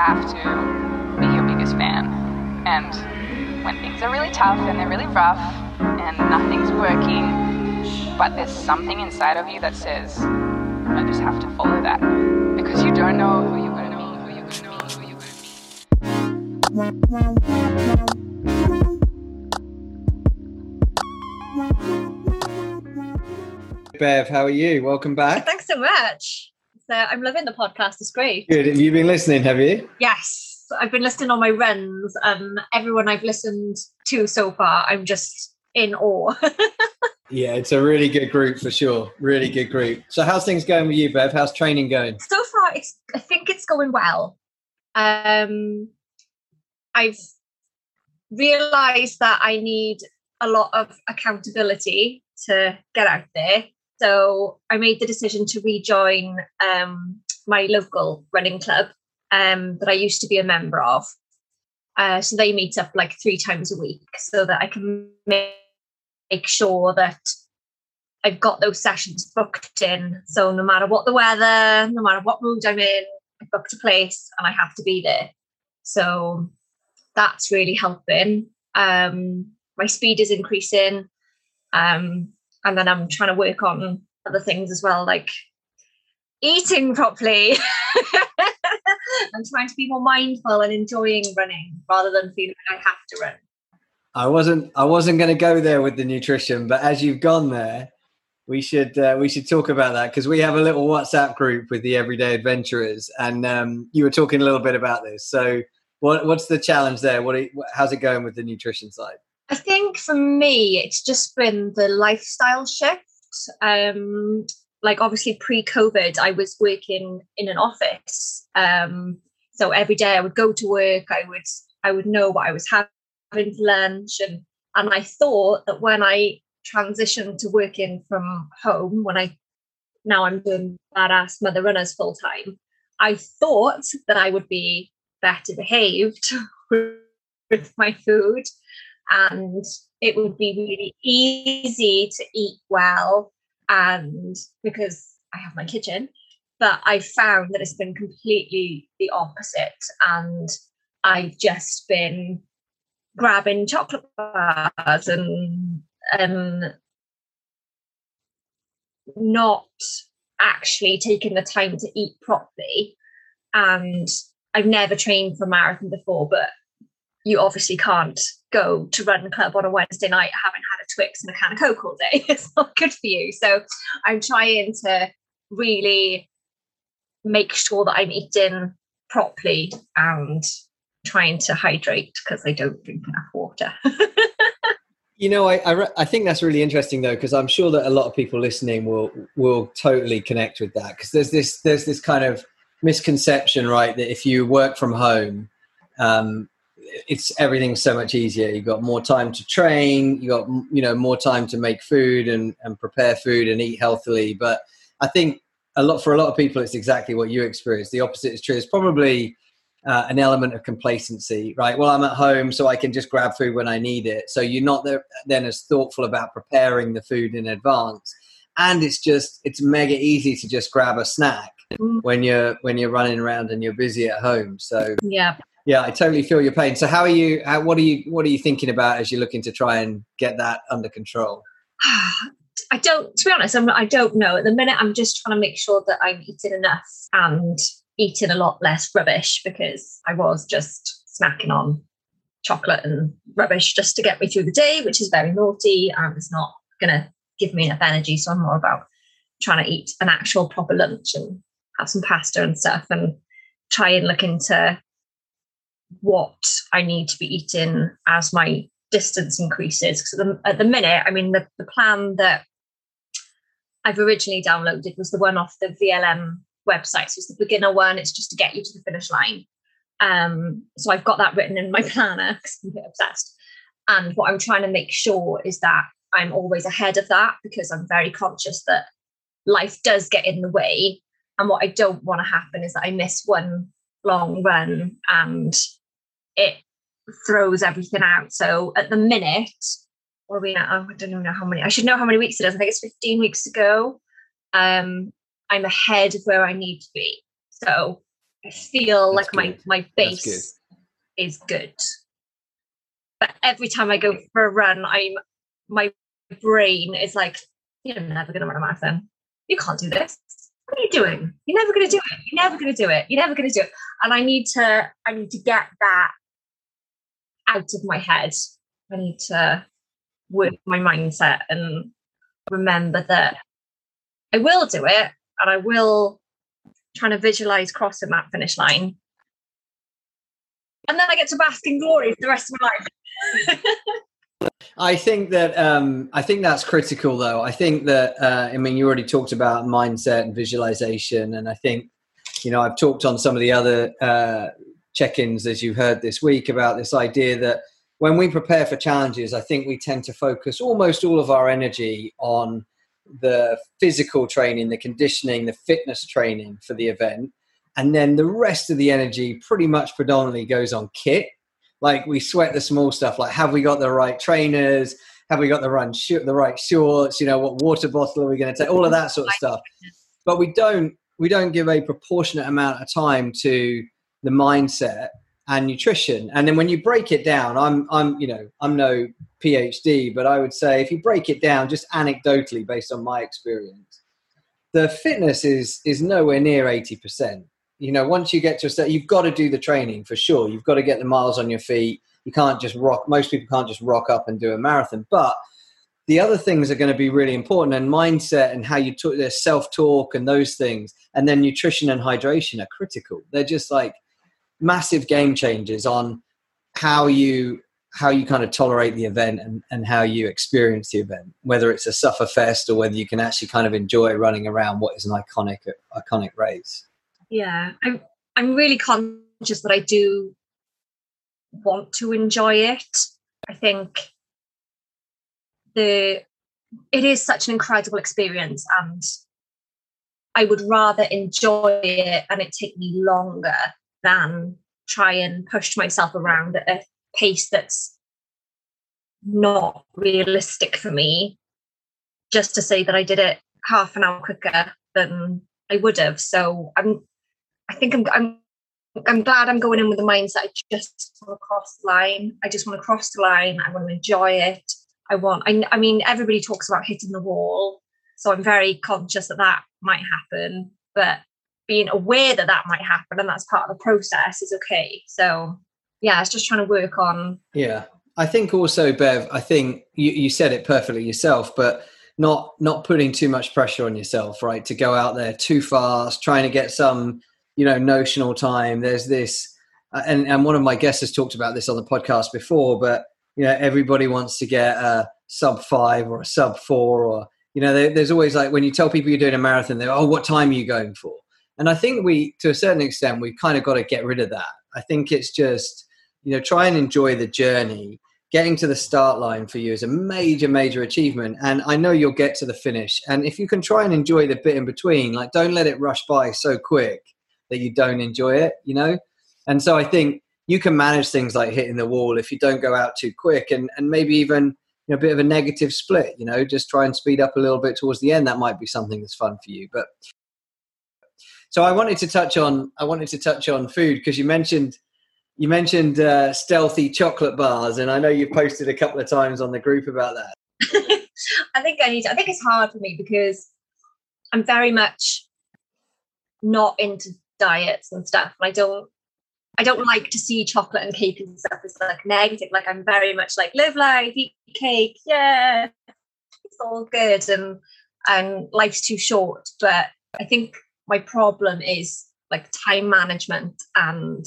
have to be your biggest fan. And when things are really tough and they're really rough and nothing's working, but there's something inside of you that says, I just have to follow that. Because you don't know who you're going to be, who you're going to be, who you're going to be. Bev, how are you? Welcome back. Thanks so much. So I'm loving the podcast. It's great. Good. Have you been listening? Have you? Yes, I've been listening on my runs. Um, everyone I've listened to so far, I'm just in awe. yeah, it's a really good group for sure. Really good group. So, how's things going with you, Bev? How's training going? So far, it's, I think it's going well. Um, I've realised that I need a lot of accountability to get out there. So I made the decision to rejoin um, my local running club um, that I used to be a member of. Uh, so they meet up like three times a week so that I can make, sure that I've got those sessions booked in. So no matter what the weather, no matter what mood I'm in, I booked a place and I have to be there. So that's really helping. Um, my speed is increasing. Um, and then I'm trying to work on other things as well, like eating properly and trying to be more mindful and enjoying running rather than feeling like I have to run. I wasn't I wasn't going to go there with the nutrition, but as you've gone there, we should uh, we should talk about that because we have a little WhatsApp group with the Everyday Adventurers, and um, you were talking a little bit about this. So, what what's the challenge there? What how's it going with the nutrition side? I think for me, it's just been the lifestyle shift. Um, like obviously pre-COVID, I was working in an office. Um, so every day I would go to work, I would I would know what I was having for lunch, and and I thought that when I transitioned to working from home, when I now I'm doing badass mother runners full time, I thought that I would be better behaved with my food and it would be really easy to eat well and because I have my kitchen but I found that it's been completely the opposite and I've just been grabbing chocolate bars and not actually taking the time to eat properly and I've never trained for a marathon before but you obviously can't go to run club on a Wednesday night having had a Twix and a can of Coke all day. It's not good for you. So I'm trying to really make sure that I'm eating properly and trying to hydrate because I don't drink enough water. you know, I, I, I think that's really interesting though because I'm sure that a lot of people listening will will totally connect with that because there's this there's this kind of misconception, right, that if you work from home, um, it's everything's so much easier. You've got more time to train. You got you know more time to make food and and prepare food and eat healthily. But I think a lot for a lot of people, it's exactly what you experience. The opposite is true. It's probably uh, an element of complacency, right? Well, I'm at home, so I can just grab food when I need it. So you're not there, then as thoughtful about preparing the food in advance, and it's just it's mega easy to just grab a snack mm. when you're when you're running around and you're busy at home. So yeah, yeah, I totally feel your pain. So, how are you? How, what are you? What are you thinking about as you're looking to try and get that under control? I don't. To be honest, I'm. I don't know. At the minute, I'm just trying to make sure that I'm eating enough and eating a lot less rubbish because I was just snacking on chocolate and rubbish just to get me through the day, which is very naughty and it's not going to give me enough energy. So I'm more about trying to eat an actual proper lunch and have some pasta and stuff and try and look into what I need to be eating as my distance increases. Because at, at the, minute, I mean, the, the plan that I've originally downloaded was the one off the VLM website. So it's the beginner one, it's just to get you to the finish line. Um, so I've got that written in my planner because I'm a bit obsessed. And what I'm trying to make sure is that I'm always ahead of that because I'm very conscious that life does get in the way. And what I don't want to happen is that I miss one long run and it throws everything out. So at the minute, what are we at? Oh, I don't even know how many. I should know how many weeks it is. I think it's 15 weeks ago. Um, I'm ahead of where I need to be. So I feel That's like my good. my That's base is good. But every time I go for a run, I'm my brain is like, you're never gonna run a marathon. You can't do this. What are you doing? You're never gonna do it. You're never gonna do it. You're never gonna do it. And I need to I need to get that out of my head. I need to work my mindset and remember that I will do it and I will trying to visualize crossing that finish line. And then I get to bask in glory for the rest of my life. I think that um, I think that's critical, though. I think that uh, I mean you already talked about mindset and visualization, and I think you know I've talked on some of the other uh, check-ins as you heard this week about this idea that when we prepare for challenges, I think we tend to focus almost all of our energy on the physical training, the conditioning, the fitness training for the event, and then the rest of the energy pretty much predominantly goes on kit. Like we sweat the small stuff like have we got the right trainers? Have we got the run sh- the right shorts? You know what water bottle are we going to take all of that sort of stuff. but we don't we don't give a proportionate amount of time to the mindset and nutrition and then when you break it down i'm i'm you know i'm no phd but i would say if you break it down just anecdotally based on my experience the fitness is is nowhere near 80% you know, once you get to a set, you've got to do the training for sure. You've got to get the miles on your feet. You can't just rock. Most people can't just rock up and do a marathon. But the other things are going to be really important, and mindset and how you talk, their self talk and those things, and then nutrition and hydration are critical. They're just like massive game changers on how you how you kind of tolerate the event and, and how you experience the event, whether it's a suffer fest or whether you can actually kind of enjoy running around what is an iconic iconic race. Yeah i'm i'm really conscious that i do want to enjoy it. I think the it is such an incredible experience and i would rather enjoy it and it take me longer than try and push myself around at a pace that's not realistic for me just to say that i did it half an hour quicker than i would have so i'm I think I'm, I'm I'm glad I'm going in with the mindset. I just want to cross the line. I just want to cross the line. I want to enjoy it. I want. I, I mean, everybody talks about hitting the wall, so I'm very conscious that that might happen. But being aware that that might happen and that's part of the process is okay. So yeah, it's just trying to work on. Yeah, I think also, Bev. I think you, you said it perfectly yourself, but not not putting too much pressure on yourself, right? To go out there too fast, trying to get some you know notional time there's this uh, and and one of my guests has talked about this on the podcast before but you know everybody wants to get a sub five or a sub four or you know there, there's always like when you tell people you're doing a marathon they're oh what time are you going for and i think we to a certain extent we've kind of got to get rid of that i think it's just you know try and enjoy the journey getting to the start line for you is a major major achievement and i know you'll get to the finish and if you can try and enjoy the bit in between like don't let it rush by so quick that you don't enjoy it, you know? And so I think you can manage things like hitting the wall if you don't go out too quick and, and maybe even you know, a bit of a negative split, you know, just try and speed up a little bit towards the end. That might be something that's fun for you. But so I wanted to touch on I wanted to touch on food because you mentioned you mentioned uh, stealthy chocolate bars, and I know you've posted a couple of times on the group about that. I think I need. To, I think it's hard for me because I'm very much not into diets and stuff. I don't I don't like to see chocolate and cake and stuff as like negative. Like I'm very much like live life, eat cake, yeah, it's all good and and life's too short. But I think my problem is like time management and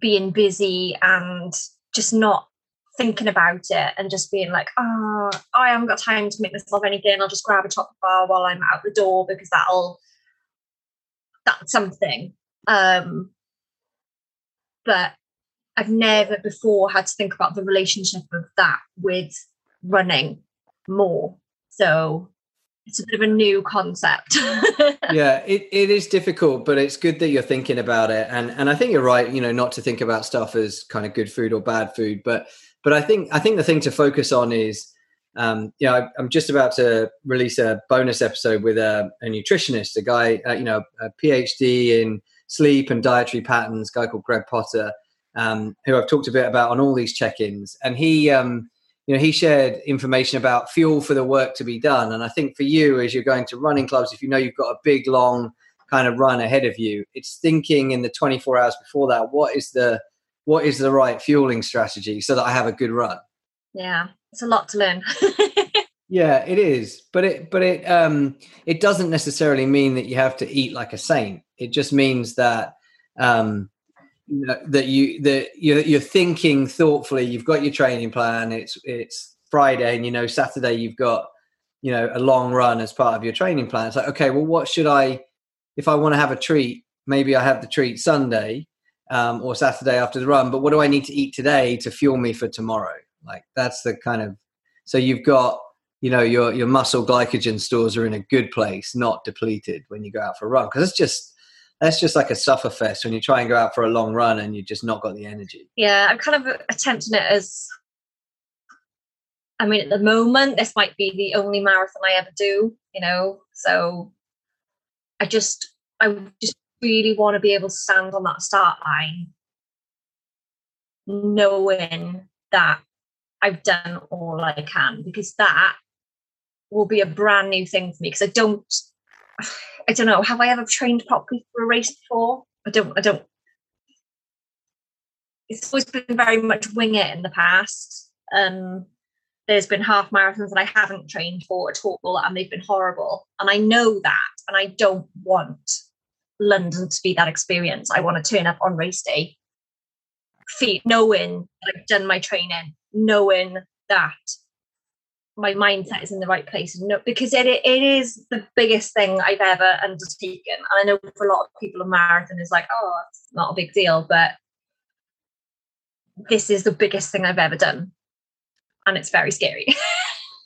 being busy and just not thinking about it and just being like, oh, I haven't got time to make myself anything. I'll just grab a chocolate bar while I'm out the door because that'll that's something. Um, but I've never before had to think about the relationship of that with running more. So it's a bit of a new concept. yeah, it, it is difficult, but it's good that you're thinking about it. And and I think you're right, you know, not to think about stuff as kind of good food or bad food, but but I think I think the thing to focus on is um, you know, I, am just about to release a bonus episode with a, a nutritionist, a guy, uh, you know, a PhD in sleep and dietary patterns, guy called Greg Potter, um, who I've talked a bit about on all these check-ins, and he. Um, you know, he shared information about fuel for the work to be done. And I think for you, as you're going to running clubs, if you know you've got a big, long kind of run ahead of you, it's thinking in the 24 hours before that, what is the what is the right fueling strategy so that I have a good run? Yeah, it's a lot to learn. yeah, it is, but it but it um it doesn't necessarily mean that you have to eat like a saint. It just means that um that you that you're, you're thinking thoughtfully. You've got your training plan. It's it's Friday, and you know Saturday you've got you know a long run as part of your training plan. It's like okay, well, what should I if I want to have a treat? Maybe I have the treat Sunday um, or Saturday after the run. But what do I need to eat today to fuel me for tomorrow? Like that's the kind of so you've got you know your your muscle glycogen stores are in a good place, not depleted when you go out for a run because it's just that's just like a suffer fest when you try and go out for a long run and you've just not got the energy. Yeah, I'm kind of attempting it as I mean, at the moment, this might be the only marathon I ever do, you know. So I just I just really want to be able to stand on that start line knowing that I've done all I can because that will be a brand new thing for me because I don't I don't know. Have I ever trained properly for a race before? I don't. I don't. It's always been very much wing it in the past. Um, there's been half marathons that I haven't trained for at all, and they've been horrible. And I know that, and I don't want London to be that experience. I want to turn up on race day, feet knowing I've done my training, knowing that my mindset is in the right place no, because it, it is the biggest thing I've ever undertaken. And I know for a lot of people, a marathon is like, oh, it's not a big deal, but this is the biggest thing I've ever done. And it's very scary.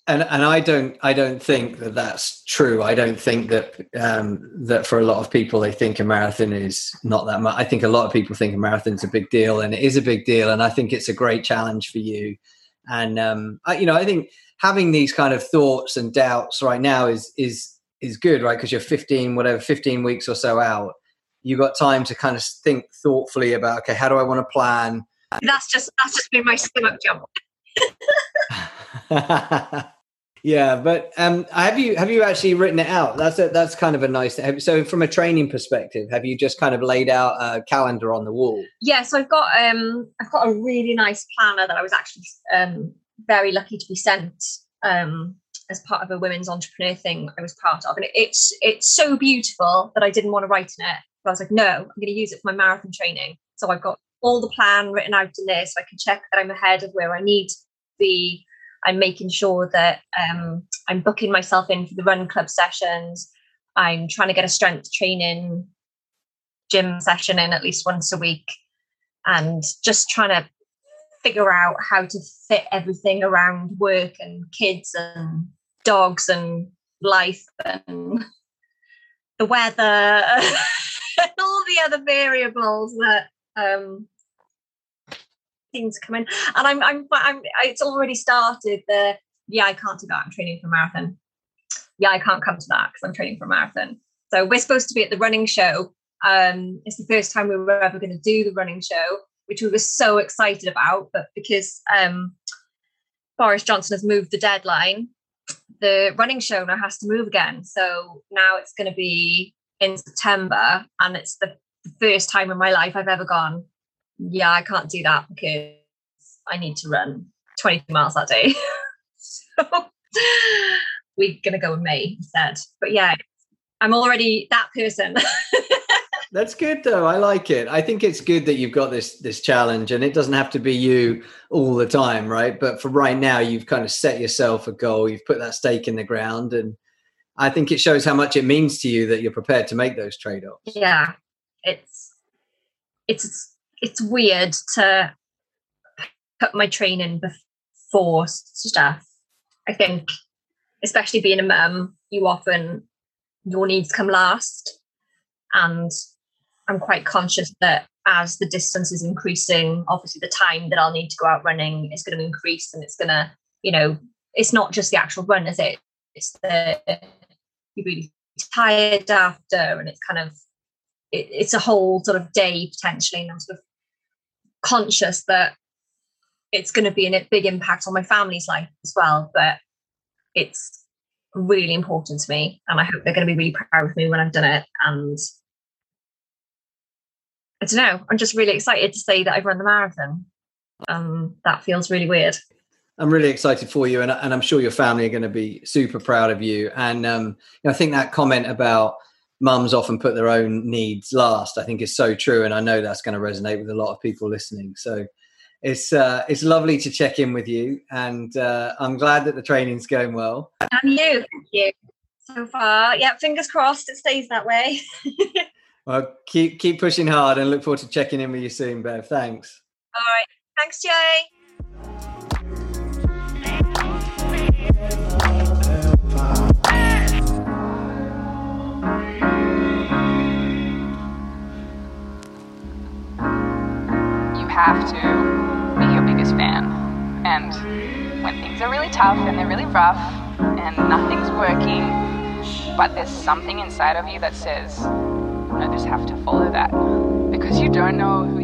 and and I don't I don't think that that's true. I don't think that um, that for a lot of people they think a marathon is not that much. I think a lot of people think a marathon is a big deal, and it is a big deal. And I think it's a great challenge for you. And um, I, you know, I think having these kind of thoughts and doubts right now is is is good, right? Because you're 15, whatever, 15 weeks or so out. you've got time to kind of think thoughtfully about, okay, how do I want to plan? That's just that's just been my stomach jump. yeah, but um, have you have you actually written it out? That's a, that's kind of a nice. So, from a training perspective, have you just kind of laid out a calendar on the wall? Yeah, so I've got um, I've got a really nice planner that I was actually um, very lucky to be sent um, as part of a women's entrepreneur thing I was part of, and it's it's so beautiful that I didn't want to write in it, but I was like, no, I'm going to use it for my marathon training. So I've got all the plan written out in there, so I can check that I'm ahead of where I need to be. I'm making sure that um, I'm booking myself in for the run club sessions. I'm trying to get a strength training gym session in at least once a week, and just trying to figure out how to fit everything around work and kids and dogs and life and the weather and all the other variables that um, to come in. And I'm, I'm, I'm, it's already started. The yeah, I can't do that. I'm training for a marathon. Yeah, I can't come to that because I'm training for a marathon. So we're supposed to be at the running show. Um, it's the first time we were ever going to do the running show which we were so excited about. But because um, Boris Johnson has moved the deadline, the running show now has to move again. So now it's going to be in September, and it's the, first time in my life I've ever gone, yeah, I can't do that because I need to run 22 miles that day. so we're going to go in May instead. But yeah, I'm already that person. That's good though. I like it. I think it's good that you've got this this challenge and it doesn't have to be you all the time, right? But for right now you've kind of set yourself a goal, you've put that stake in the ground and I think it shows how much it means to you that you're prepared to make those trade-offs. Yeah. It's it's it's weird to put my training before stuff. I think especially being a mum, you often your needs come last and I'm quite conscious that as the distance is increasing, obviously the time that I'll need to go out running is going to increase and it's going to, you know, it's not just the actual run, is it? It's the you're really tired after and it's kind of it, it's a whole sort of day potentially, and I'm sort of conscious that it's going to be a big impact on my family's life as well. But it's really important to me, and I hope they're going to be really proud of me when I've done it. And I don't know, I'm just really excited to say that I've run the marathon. Um, that feels really weird. I'm really excited for you, and, and I'm sure your family are going to be super proud of you. And um, you know, I think that comment about mums often put their own needs last, I think is so true, and I know that's going to resonate with a lot of people listening. So it's uh, it's lovely to check in with you, and uh, I'm glad that the training's going well. And you, thank you so far. Yeah, fingers crossed it stays that way. well, keep keep pushing hard, and look forward to checking in with you soon, Bev. Thanks. All right, thanks, Jay. You have to be your biggest fan. And when things are really tough and they're really rough and nothing's working, but there's something inside of you that says, I just have to follow that. Because you don't know who